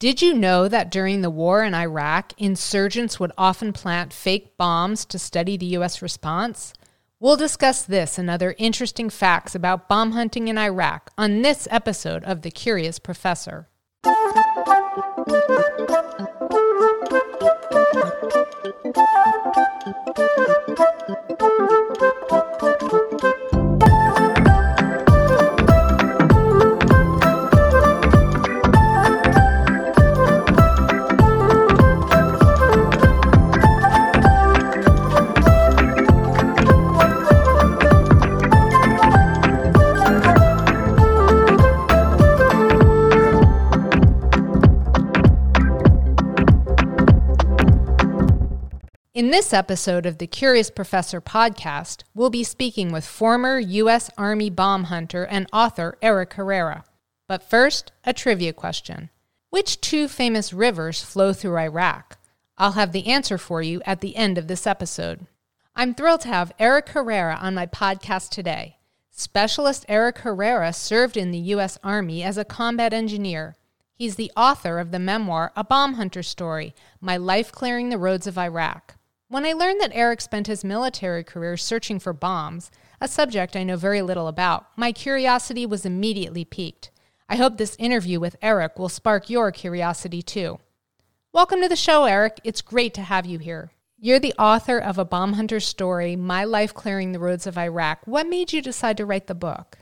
Did you know that during the war in Iraq, insurgents would often plant fake bombs to study the U.S. response? We'll discuss this and other interesting facts about bomb hunting in Iraq on this episode of The Curious Professor. In this episode of the Curious Professor podcast, we'll be speaking with former U.S. Army bomb hunter and author Eric Herrera. But first, a trivia question Which two famous rivers flow through Iraq? I'll have the answer for you at the end of this episode. I'm thrilled to have Eric Herrera on my podcast today. Specialist Eric Herrera served in the U.S. Army as a combat engineer. He's the author of the memoir A Bomb Hunter Story My Life Clearing the Roads of Iraq. When I learned that Eric spent his military career searching for bombs, a subject I know very little about, my curiosity was immediately piqued. I hope this interview with Eric will spark your curiosity too. Welcome to the show, Eric. It's great to have you here. You're the author of A Bomb Hunter's Story My Life Clearing the Roads of Iraq. What made you decide to write the book?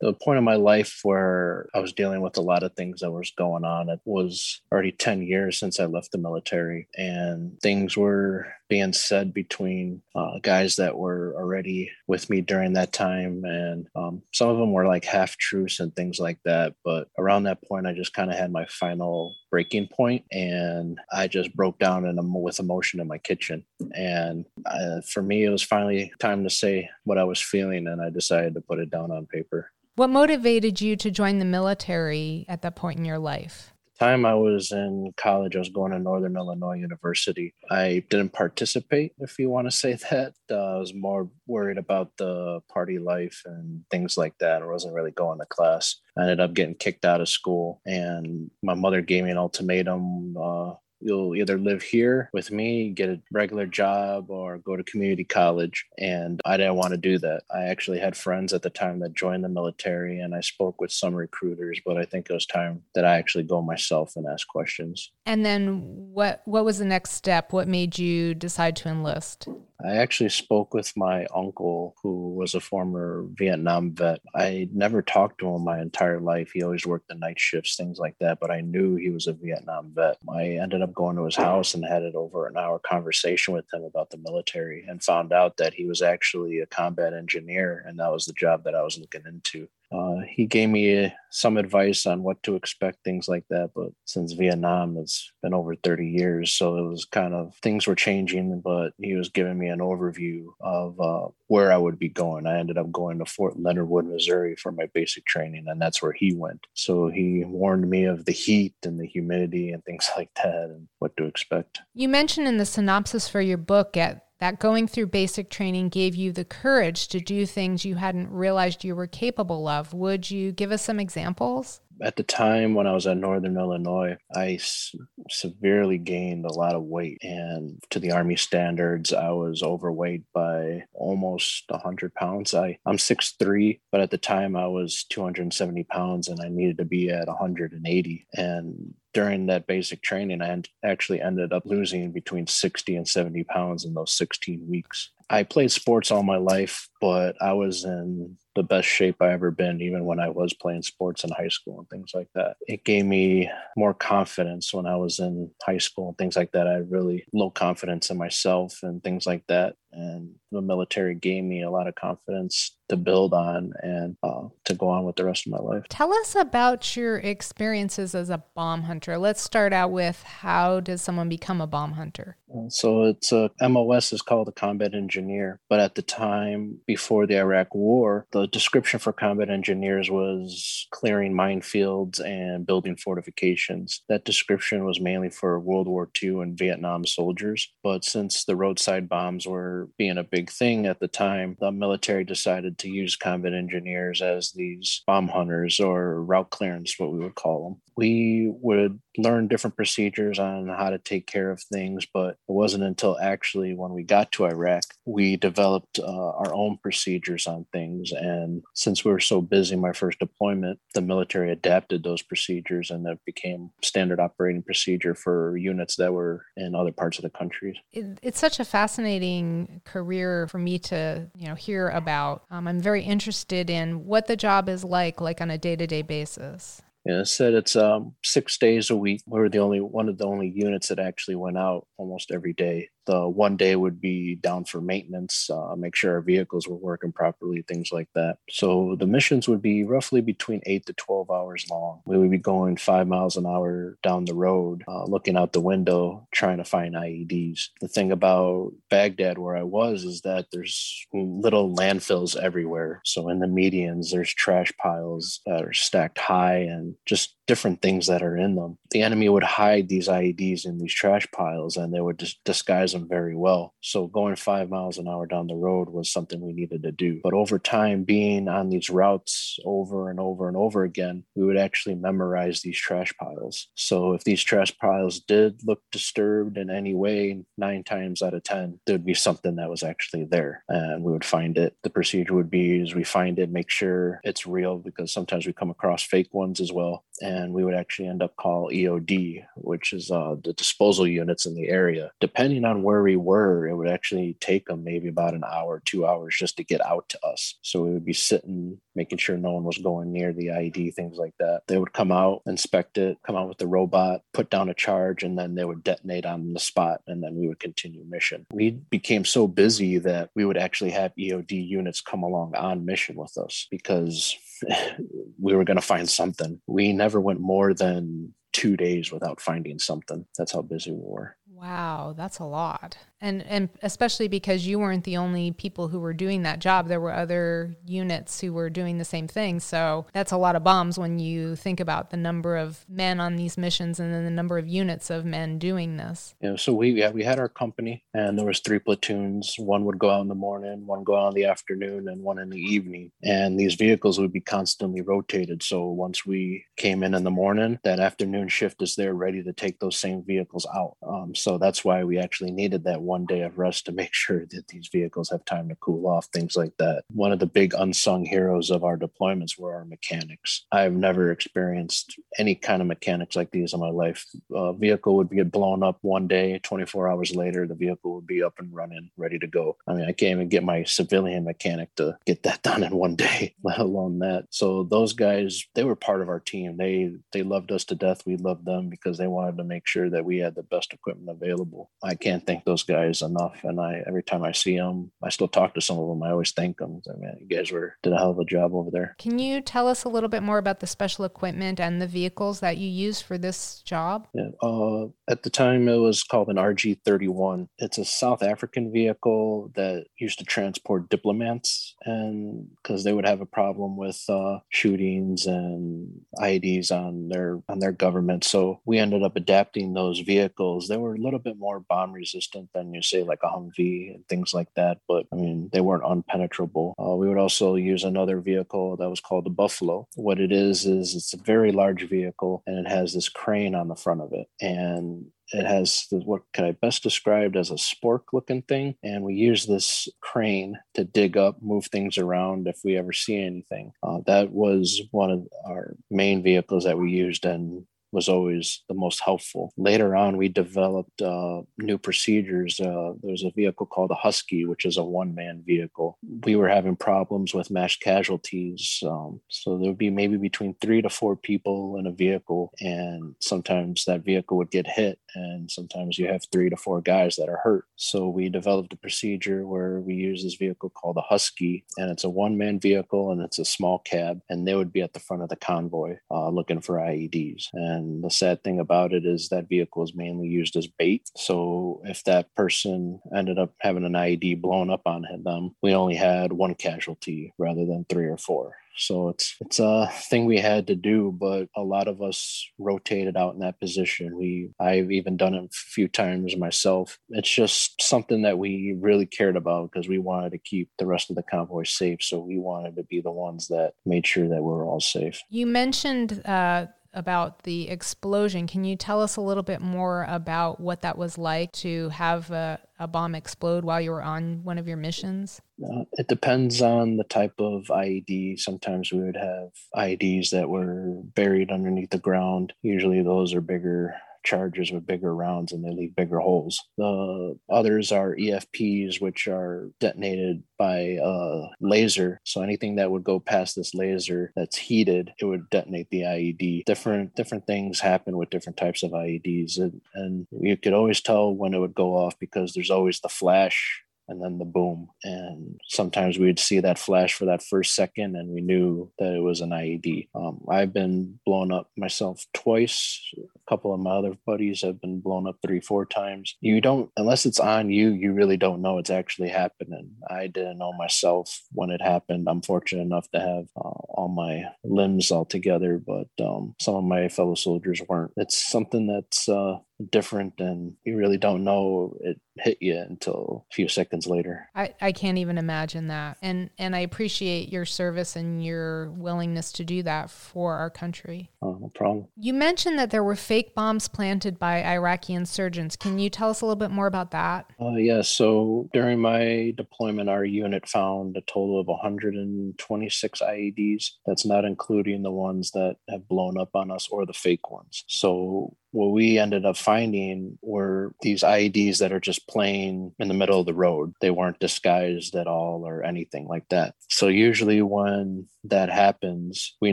the point of my life where I was dealing with a lot of things that was going on. It was already 10 years since I left the military, and things were being said between uh, guys that were already with me during that time. And um, some of them were like half truths and things like that. But around that point, I just kind of had my final breaking point and I just broke down in a, with emotion in my kitchen. And uh, for me, it was finally time to say what I was feeling, and I decided to put it down on paper. What motivated you to join the military at that point in your life? Time I was in college, I was going to Northern Illinois University. I didn't participate, if you want to say that. Uh, I was more worried about the party life and things like that. I wasn't really going to class. I ended up getting kicked out of school, and my mother gave me an ultimatum uh, you'll either live here with me, get a regular job, or go to community college. And I didn't want to do that. I actually had friends at the time that joined the military, and I spoke with some recruiters, but I think it was time that I actually go myself and ask questions. And then what what was the next step? What made you decide to enlist? I actually spoke with my uncle, who was a former Vietnam vet. I never talked to him my entire life. He always worked the night shifts, things like that, but I knew he was a Vietnam vet. I ended up going to his house and had an over an hour conversation with him about the military and found out that he was actually a combat engineer, and that was the job that I was looking into. Uh, he gave me some advice on what to expect, things like that. But since Vietnam, it's been over 30 years. So it was kind of things were changing, but he was giving me an overview of uh, where I would be going. I ended up going to Fort Leonard Wood, Missouri for my basic training, and that's where he went. So he warned me of the heat and the humidity and things like that and what to expect. You mentioned in the synopsis for your book at that going through basic training gave you the courage to do things you hadn't realized you were capable of. Would you give us some examples? At the time when I was at Northern Illinois, I s- severely gained a lot of weight. And to the Army standards, I was overweight by almost 100 pounds. I, I'm 6'3, but at the time I was 270 pounds and I needed to be at 180. And during that basic training, I actually ended up losing between 60 and 70 pounds in those 16 weeks. I played sports all my life, but I was in the best shape I ever been, even when I was playing sports in high school and things like that. It gave me more confidence when I was in high school and things like that. I had really low confidence in myself and things like that. And the military gave me a lot of confidence to build on and uh, to go on with the rest of my life. Tell us about your experiences as a bomb hunter. Let's start out with how does someone become a bomb hunter? So it's a MOS is called a combat engineer, but at the time before the Iraq War, the description for combat engineers was clearing minefields and building fortifications. That description was mainly for World War II and Vietnam soldiers, but since the roadside bombs were being a big thing at the time, the military decided to use combat engineers as these bomb hunters or route clearance, what we would call them. We would learned different procedures on how to take care of things, but it wasn't until actually when we got to Iraq, we developed uh, our own procedures on things. And since we were so busy, my first deployment, the military adapted those procedures and that became standard operating procedure for units that were in other parts of the country. It, it's such a fascinating career for me to, you know, hear about. Um, I'm very interested in what the job is like, like on a day to day basis. Yeah, it said it's um, six days a week. We are the only one of the only units that actually went out almost every day the one day would be down for maintenance, uh, make sure our vehicles were working properly, things like that. So the missions would be roughly between eight to 12 hours long. We would be going five miles an hour down the road, uh, looking out the window, trying to find IEDs. The thing about Baghdad, where I was, is that there's little landfills everywhere. So in the medians, there's trash piles that are stacked high and just different things that are in them. The enemy would hide these IEDs in these trash piles and they would just disguise them very well. So going five miles an hour down the road was something we needed to do. But over time, being on these routes over and over and over again, we would actually memorize these trash piles. So if these trash piles did look disturbed in any way, nine times out of 10, there'd be something that was actually there and we would find it. The procedure would be is we find it, make sure it's real because sometimes we come across fake ones as well. And we would actually end up call EOD, which is uh, the disposal units in the area. Depending on where we were, it would actually take them maybe about an hour, two hours just to get out to us. So we would be sitting, making sure no one was going near the IED, things like that. They would come out, inspect it, come out with the robot, put down a charge, and then they would detonate on the spot, and then we would continue mission. We became so busy that we would actually have EOD units come along on mission with us because we were going to find something. We never went more than two days without finding something. That's how busy we were. Wow, that's a lot and and especially because you weren't the only people who were doing that job. There were other units who were doing the same thing. So that's a lot of bombs when you think about the number of men on these missions and then the number of units of men doing this. Yeah so we yeah we had our company and there was three platoons. One would go out in the morning one go out in the afternoon and one in the evening. And these vehicles would be constantly rotated. So once we came in in the morning that afternoon shift is there ready to take those same vehicles out. Um, so that's why we actually needed that one day of rest to make sure that these vehicles have time to cool off, things like that. One of the big unsung heroes of our deployments were our mechanics. I've never experienced any kind of mechanics like these in my life. A vehicle would get blown up one day, 24 hours later, the vehicle would be up and running, ready to go. I mean, I can't even get my civilian mechanic to get that done in one day, let alone that. So those guys, they were part of our team. They they loved us to death. We loved them because they wanted to make sure that we had the best equipment available. I can't thank those guys guys enough. And I every time I see them, I still talk to some of them. I always thank them. I mean, you guys were did a hell of a job over there. Can you tell us a little bit more about the special equipment and the vehicles that you use for this job? Yeah, uh, at the time, it was called an RG 31. It's a South African vehicle that used to transport diplomats, and because they would have a problem with uh, shootings and IEDs on their on their government, so we ended up adapting those vehicles. They were a little bit more bomb resistant than you say like a Humvee and things like that. But I mean, they weren't unpenetrable. Uh, we would also use another vehicle that was called the Buffalo. What it is is it's a very large vehicle and it has this crane on the front of it, and it has what can I best describe as a spork looking thing. And we use this crane to dig up, move things around if we ever see anything. Uh, that was one of our main vehicles that we used and was always the most helpful. Later on, we developed uh, new procedures. Uh, there's a vehicle called a Husky, which is a one man vehicle. We were having problems with mass casualties. Um, so there would be maybe between three to four people in a vehicle, and sometimes that vehicle would get hit, and sometimes you have three to four guys that are hurt. So we developed a procedure where we use this vehicle called a Husky, and it's a one man vehicle and it's a small cab, and they would be at the front of the convoy uh, looking for IEDs. And and the sad thing about it is that vehicle is mainly used as bait. So if that person ended up having an IED blown up on them, we only had one casualty rather than three or four. So it's it's a thing we had to do, but a lot of us rotated out in that position. We I've even done it a few times myself. It's just something that we really cared about because we wanted to keep the rest of the convoy safe. So we wanted to be the ones that made sure that we were all safe. You mentioned uh, about the explosion. Can you tell us a little bit more about what that was like to have a, a bomb explode while you were on one of your missions? Uh, it depends on the type of IED. Sometimes we would have IEDs that were buried underneath the ground. Usually those are bigger charges with bigger rounds and they leave bigger holes. The others are EFPs, which are detonated by a laser. So anything that would go past this laser that's heated, it would detonate the IED. Different different things happen with different types of IEDs, and, and you could always tell when it would go off because there's always the flash and then the boom. And sometimes we'd see that flash for that first second, and we knew that it was an IED. Um, I've been blown up myself twice. Couple of my other buddies have been blown up three, four times. You don't, unless it's on you, you really don't know it's actually happening. I didn't know myself when it happened. I'm fortunate enough to have uh, all my limbs all together, but um, some of my fellow soldiers weren't. It's something that's uh, different and you really don't know it hit you until a few seconds later. I, I can't even imagine that. And and I appreciate your service and your willingness to do that for our country. Oh, no problem. You mentioned that there were fake bombs planted by Iraqi insurgents. Can you tell us a little bit more about that? Uh, yeah, so during my deployment, our unit found a total of 126 IEDs. That's not including the ones that have blown up on us or the fake ones. So what we ended up finding were these IEDs that are just plain in the middle of the road. They weren't disguised at all or anything like that. So usually when that happens, we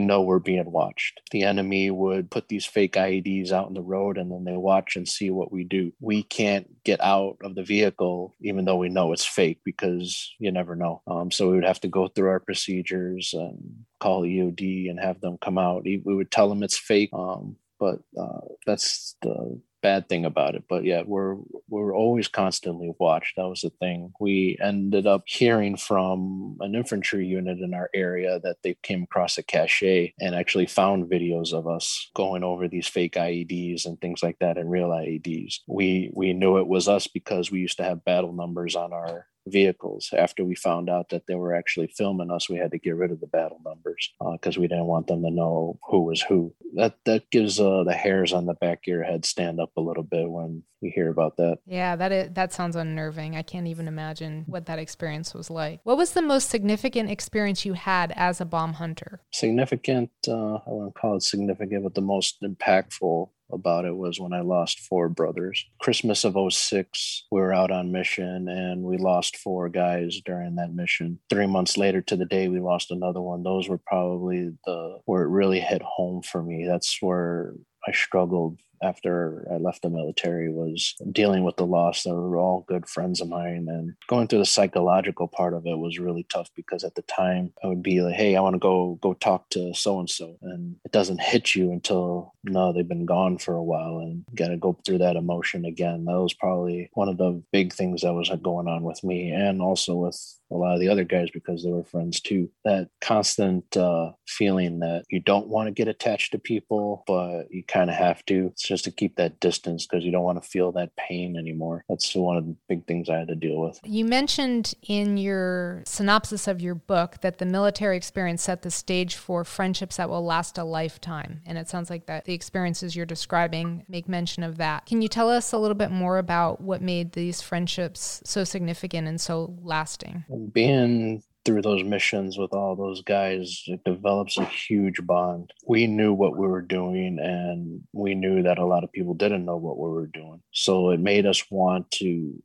know we're being watched. The enemy would put these fake IEDs out in the road and then they watch and see what we do. We can't get out of the vehicle even though we know it's fake because you never know. Um, so we would have to go through our procedures and call EOD and have them come out. We would tell them it's fake. Um, but uh, that's the bad thing about it. But yeah, we're we're always constantly watched. That was the thing. We ended up hearing from an infantry unit in our area that they came across a cache and actually found videos of us going over these fake IEDs and things like that and real IEDs. We we knew it was us because we used to have battle numbers on our vehicles. After we found out that they were actually filming us, we had to get rid of the battle numbers because uh, we didn't want them to know who was who. That that gives uh, the hairs on the back of your head stand up a little bit when you hear about that. Yeah, that is, that sounds unnerving. I can't even imagine what that experience was like. What was the most significant experience you had as a bomb hunter? Significant, uh, I wouldn't call it significant, but the most impactful about it was when I lost four brothers. Christmas of 06, we were out on mission and we lost four guys during that mission. Three months later to the day, we lost another one. Those were probably the where it really hit home for me. That's where I struggled after I left the military was dealing with the loss. They were all good friends of mine, and going through the psychological part of it was really tough because at the time I would be like, "Hey, I want to go go talk to so and so," and it doesn't hit you until no, they've been gone for a while, and got to go through that emotion again. That was probably one of the big things that was going on with me, and also with a lot of the other guys because they were friends too. That constant uh, feeling that you don't want to get attached to people, but you kind of have to. It's just to keep that distance because you don't want to feel that pain anymore. That's one of the big things I had to deal with. You mentioned in your synopsis of your book that the military experience set the stage for friendships that will last a lifetime. And it sounds like that the experiences you're describing make mention of that. Can you tell us a little bit more about what made these friendships so significant and so lasting? Being through those missions with all those guys, it develops a huge bond. We knew what we were doing, and we knew that a lot of people didn't know what we were doing. So it made us want to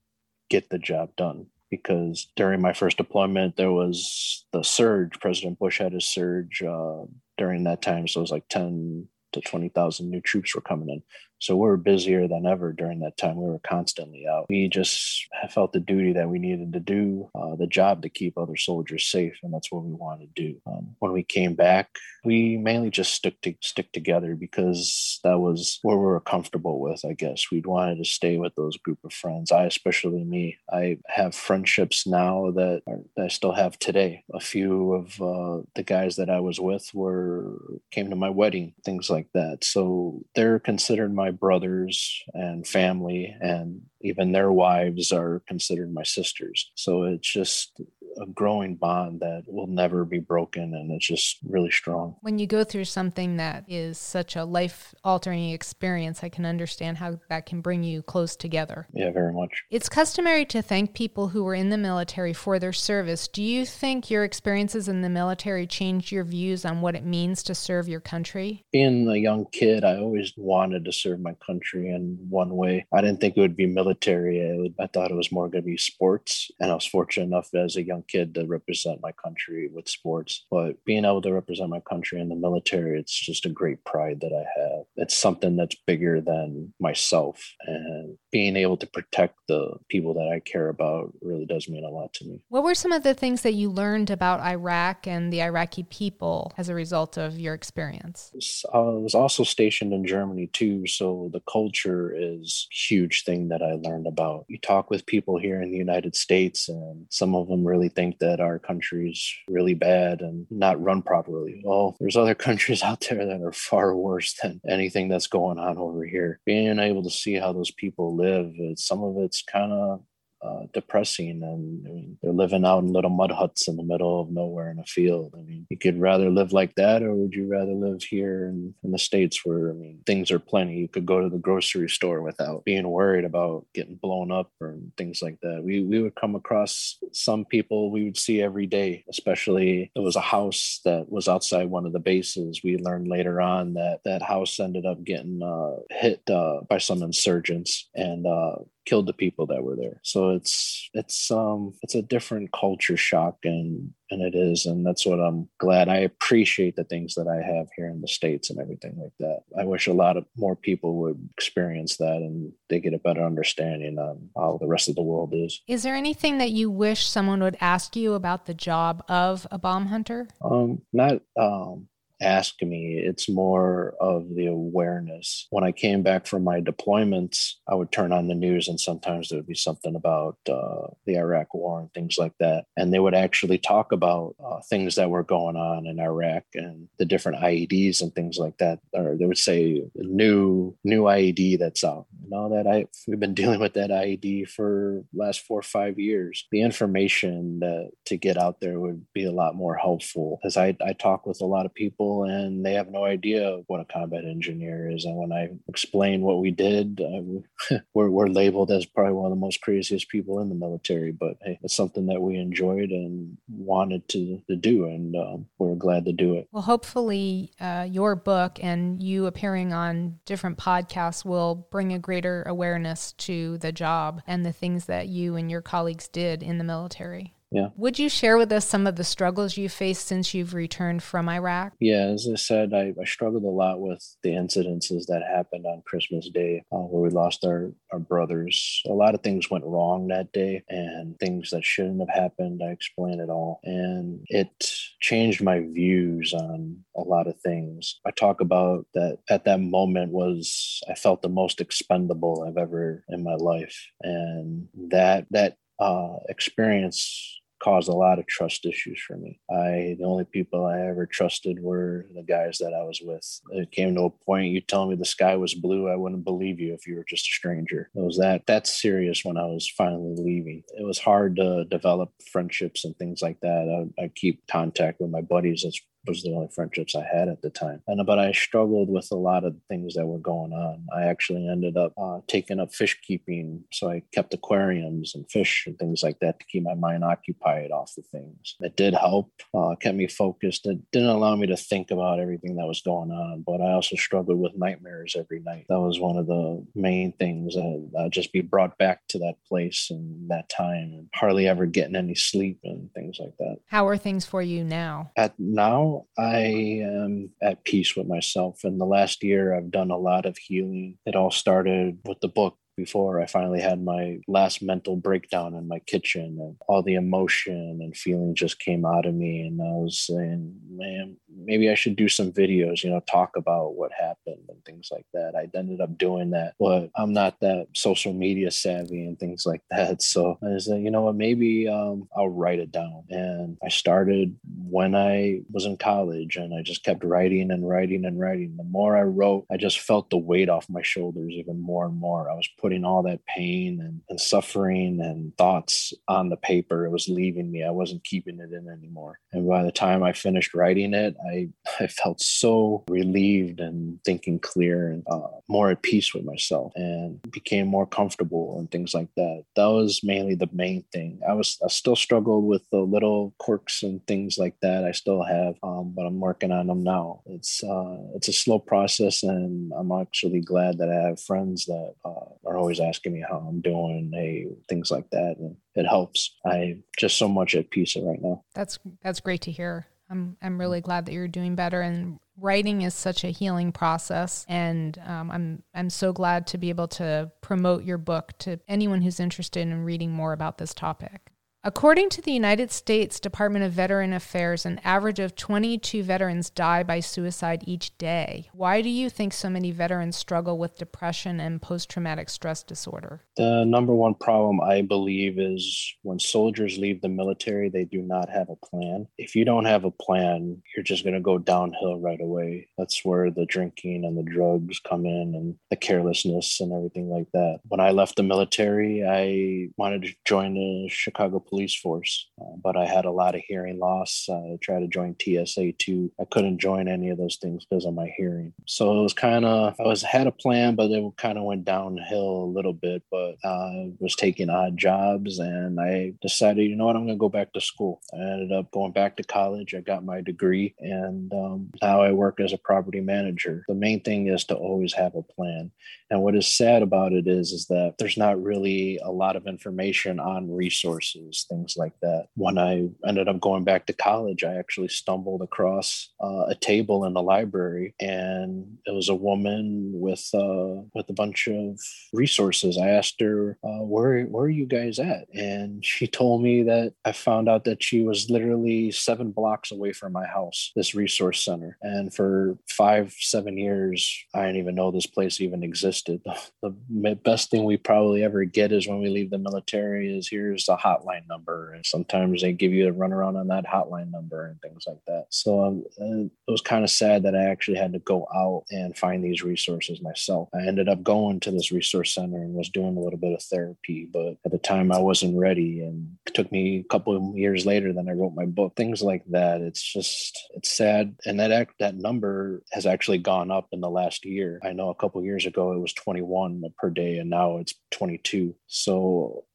get the job done. Because during my first deployment, there was the surge. President Bush had his surge uh, during that time. So it was like 10 to 20,000 new troops were coming in. So we were busier than ever during that time. We were constantly out. We just felt the duty that we needed to do, uh, the job to keep other soldiers safe, and that's what we wanted to do. Um, when we came back, we mainly just stuck to stick together because that was where we were comfortable with. I guess we'd wanted to stay with those group of friends. I, especially me, I have friendships now that, are, that I still have today. A few of uh, the guys that I was with were came to my wedding, things like that. So they're considered my my brothers and family, and even their wives are considered my sisters. So it's just a growing bond that will never be broken and it's just really strong. When you go through something that is such a life altering experience, I can understand how that can bring you close together. Yeah, very much. It's customary to thank people who were in the military for their service. Do you think your experiences in the military changed your views on what it means to serve your country? Being a young kid, I always wanted to serve my country in one way. I didn't think it would be military. I, would, I thought it was more going to be sports. And I was fortunate enough as a young kid to represent my country with sports. But being able to represent my country in the military, it's just a great pride that I have. It's something that's bigger than myself. And being able to protect the people that I care about really does mean a lot to me. What were some of the things that you learned about Iraq and the Iraqi people as a result of your experience? I was also stationed in Germany too, so the culture is huge thing that I learned about. You talk with people here in the United States and some of them really think that our country's really bad and not run properly. Well, there's other countries out there that are far worse than anything that's going on over here. Being able to see how those people live. Some of it's kind of uh, depressing and I mean, they're living out in little mud huts in the middle of nowhere in a field. I mean, you could rather live like that or would you rather live here in, in the States where, I mean, things are plenty. You could go to the grocery store without being worried about getting blown up or things like that. We, we would come across some people we would see every day, especially there was a house that was outside one of the bases. We learned later on that that house ended up getting uh, hit uh, by some insurgents and uh, killed the people that were there. So it's it's um it's a different culture shock and and it is and that's what I'm glad I appreciate the things that I have here in the states and everything like that. I wish a lot of more people would experience that and they get a better understanding on how the rest of the world is. Is there anything that you wish someone would ask you about the job of a bomb hunter? Um not um ask me. It's more of the awareness. When I came back from my deployments, I would turn on the news and sometimes there would be something about uh, the Iraq war and things like that. And they would actually talk about uh, things that were going on in Iraq and the different IEDs and things like that. Or they would say new new IED that's out. You know that I we've been dealing with that IED for last four or five years. The information that to get out there would be a lot more helpful because I I talk with a lot of people people and they have no idea what a combat engineer is. And when I explain what we did, we're, we're labeled as probably one of the most craziest people in the military. But hey, it's something that we enjoyed and wanted to, to do. And um, we're glad to do it. Well, hopefully, uh, your book and you appearing on different podcasts will bring a greater awareness to the job and the things that you and your colleagues did in the military yeah. Would you share with us some of the struggles you faced since you've returned from Iraq? Yeah, as I said, I, I struggled a lot with the incidences that happened on Christmas Day uh, where we lost our, our brothers. A lot of things went wrong that day and things that shouldn't have happened. I explain it all. And it changed my views on a lot of things. I talk about that at that moment was I felt the most expendable I've ever in my life. And that that uh, experience caused a lot of trust issues for me. I the only people I ever trusted were the guys that I was with. It came to a point you tell me the sky was blue, I wouldn't believe you if you were just a stranger. It was that that's serious when I was finally leaving. It was hard to develop friendships and things like that. I, I keep contact with my buddies. That's was the only friendships I had at the time. And but I struggled with a lot of things that were going on. I actually ended up uh, taking up fish keeping, so I kept aquariums and fish and things like that to keep my mind occupied off the things. It did help, uh, kept me focused. It didn't allow me to think about everything that was going on, but I also struggled with nightmares every night. That was one of the main things. That I'd just be brought back to that place and that time, and hardly ever getting any sleep and things like that. How are things for you now? At now, I am at peace with myself. In the last year, I've done a lot of healing. It all started with the book before I finally had my last mental breakdown in my kitchen and all the emotion and feeling just came out of me. And I was saying, man, maybe I should do some videos, you know, talk about what happened and things like that. I ended up doing that, but I'm not that social media savvy and things like that. So I said, you know what, maybe um, I'll write it down. And I started when I was in college and I just kept writing and writing and writing. The more I wrote, I just felt the weight off my shoulders even more and more. I was putting putting all that pain and, and suffering and thoughts on the paper. It was leaving me. I wasn't keeping it in anymore. And by the time I finished writing it, I, I felt so relieved and thinking clear and uh, more at peace with myself and became more comfortable and things like that. That was mainly the main thing. I was I still struggled with the little quirks and things like that. I still have, um, but I'm working on them now. It's uh, it's a slow process, and I'm actually glad that I have friends that uh, are always asking me how I'm doing, hey, things like that, and it helps. I'm just so much at peace right now. That's that's great to hear. I'm I'm really glad that you're doing better and writing is such a healing process and um, I'm I'm so glad to be able to promote your book to anyone who's interested in reading more about this topic. According to the United States Department of Veteran Affairs, an average of 22 veterans die by suicide each day. Why do you think so many veterans struggle with depression and post traumatic stress disorder? The number one problem, I believe, is when soldiers leave the military, they do not have a plan. If you don't have a plan, you're just going to go downhill right away. That's where the drinking and the drugs come in and the carelessness and everything like that. When I left the military, I wanted to join the Chicago police force, uh, but I had a lot of hearing loss. I tried to join TSA too. I couldn't join any of those things because of my hearing. So it was kind of I was had a plan, but it kind of went downhill a little bit. But I was taking odd jobs, and I decided, you know what, I'm going to go back to school. I ended up going back to college. I got my degree, and um, now I work as a property manager. The main thing is to always have a plan. And what is sad about it is, is that there's not really a lot of information on resources things like that. When I ended up going back to college, I actually stumbled across uh, a table in the library, and it was a woman with uh, with a bunch of resources. I asked her, uh, "Where where are you guys at?" And she told me that I found out that she was literally seven blocks away from my house. This resource center, and for five seven years, I didn't even know this place even existed. The, best thing we probably ever get is when we leave the military is here's a hotline number and sometimes they give you a runaround on that hotline number and things like that. So um, it was kind of sad that i actually had to go out and find these resources myself. I ended up going to this resource center and was doing a little bit of therapy but at the time i wasn't ready and it took me a couple of years later then i wrote my book. Things like that it's just it's sad. And that act that number has actually gone up in the last year. I know a couple years ago it was 21 per day and now it's 22 so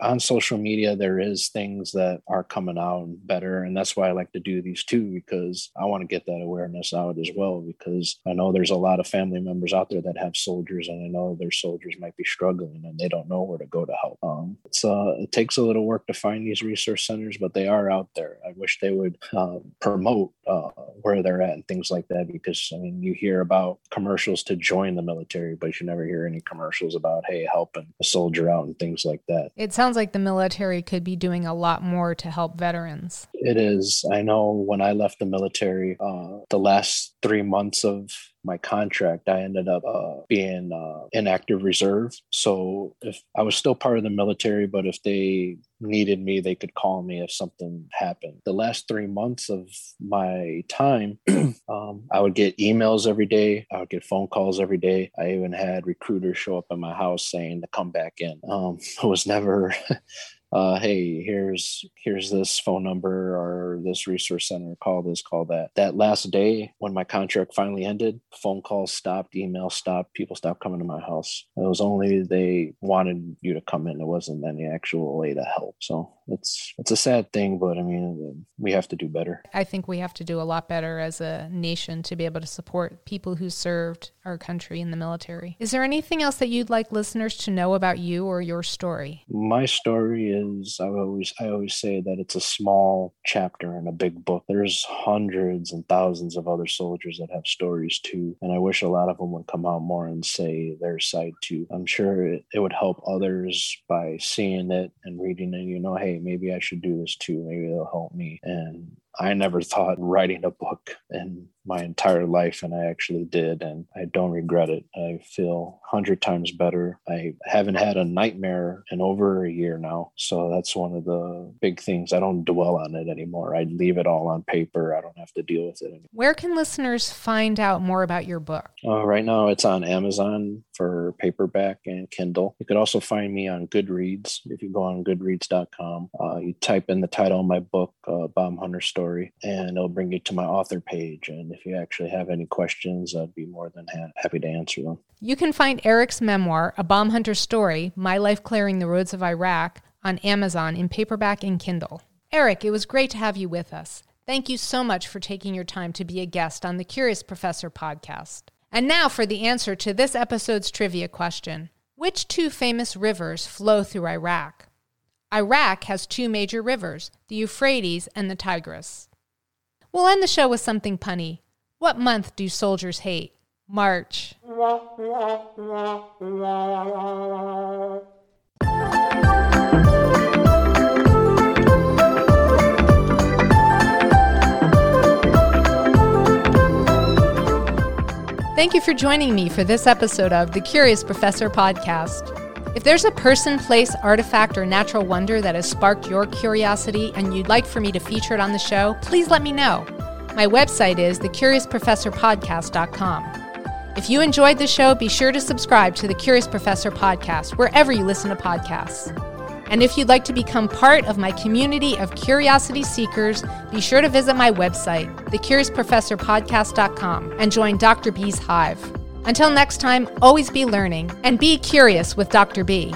on social media there is things that are coming out better and that's why i like to do these too because i want to get that awareness out as well because i know there's a lot of family members out there that have soldiers and i know their soldiers might be struggling and they don't know where to go to help. Um, uh, it takes a little work to find these resource centers but they are out there. I wish they would uh, promote uh, where they're at and things like that because i mean you hear about commercials to join the military but you never hear any commercials about hey helping a soldier out and things like that sounds like the military could be doing a lot more to help veterans. It is. I know when I left the military, uh, the last three months of my contract, I ended up uh, being uh, in active reserve. So if I was still part of the military, but if they needed me, they could call me if something happened. The last three months of my time, um, I would get emails every day. I would get phone calls every day. I even had recruiters show up at my house saying to come back in. Um, I was never uh, hey, here's here's this phone number or this resource center. Call this, call that. That last day when my contract finally ended, phone calls stopped, email stopped, people stopped coming to my house. It was only they wanted you to come in. It wasn't any actual way to help. So it's it's a sad thing, but I mean we have to do better. I think we have to do a lot better as a nation to be able to support people who served our country in the military. Is there anything else that you'd like listeners to know about you or your story? My story is I always I always say that it's a small chapter in a big book. There's hundreds and thousands of other soldiers that have stories too, and I wish a lot of them would come out more and say their side too. I'm sure it, it would help others by seeing it and reading it. You know, hey, maybe I should do this too. Maybe it'll help me. And I never thought writing a book in my entire life, and I actually did, and I don't regret it. I feel hundred times better. I haven't had a nightmare in over a year now, so that's one of the big things. I don't dwell on it anymore. I leave it all on paper. I don't have to deal with it anymore. Where can listeners find out more about your book? Uh, right now, it's on Amazon for paperback and Kindle. You could also find me on Goodreads. If you go on Goodreads.com, uh, you type in the title of my book, uh, Bomb Hunter Story, and it'll bring you to my author page. And if you actually have any questions, I'd be more than ha- happy to answer them. You can find Eric's memoir, A Bomb Hunter Story My Life Clearing the Roads of Iraq, on Amazon in paperback and Kindle. Eric, it was great to have you with us. Thank you so much for taking your time to be a guest on the Curious Professor podcast. And now for the answer to this episode's trivia question Which two famous rivers flow through Iraq? Iraq has two major rivers, the Euphrates and the Tigris. We'll end the show with something punny. What month do soldiers hate? March. Thank you for joining me for this episode of the Curious Professor podcast. If there's a person, place, artifact, or natural wonder that has sparked your curiosity and you'd like for me to feature it on the show, please let me know. My website is thecuriousprofessorpodcast.com. If you enjoyed the show, be sure to subscribe to the Curious Professor podcast wherever you listen to podcasts. And if you'd like to become part of my community of curiosity seekers, be sure to visit my website, thecuriousprofessorpodcast.com, and join Dr. B's Hive. Until next time, always be learning and be curious with Dr. B.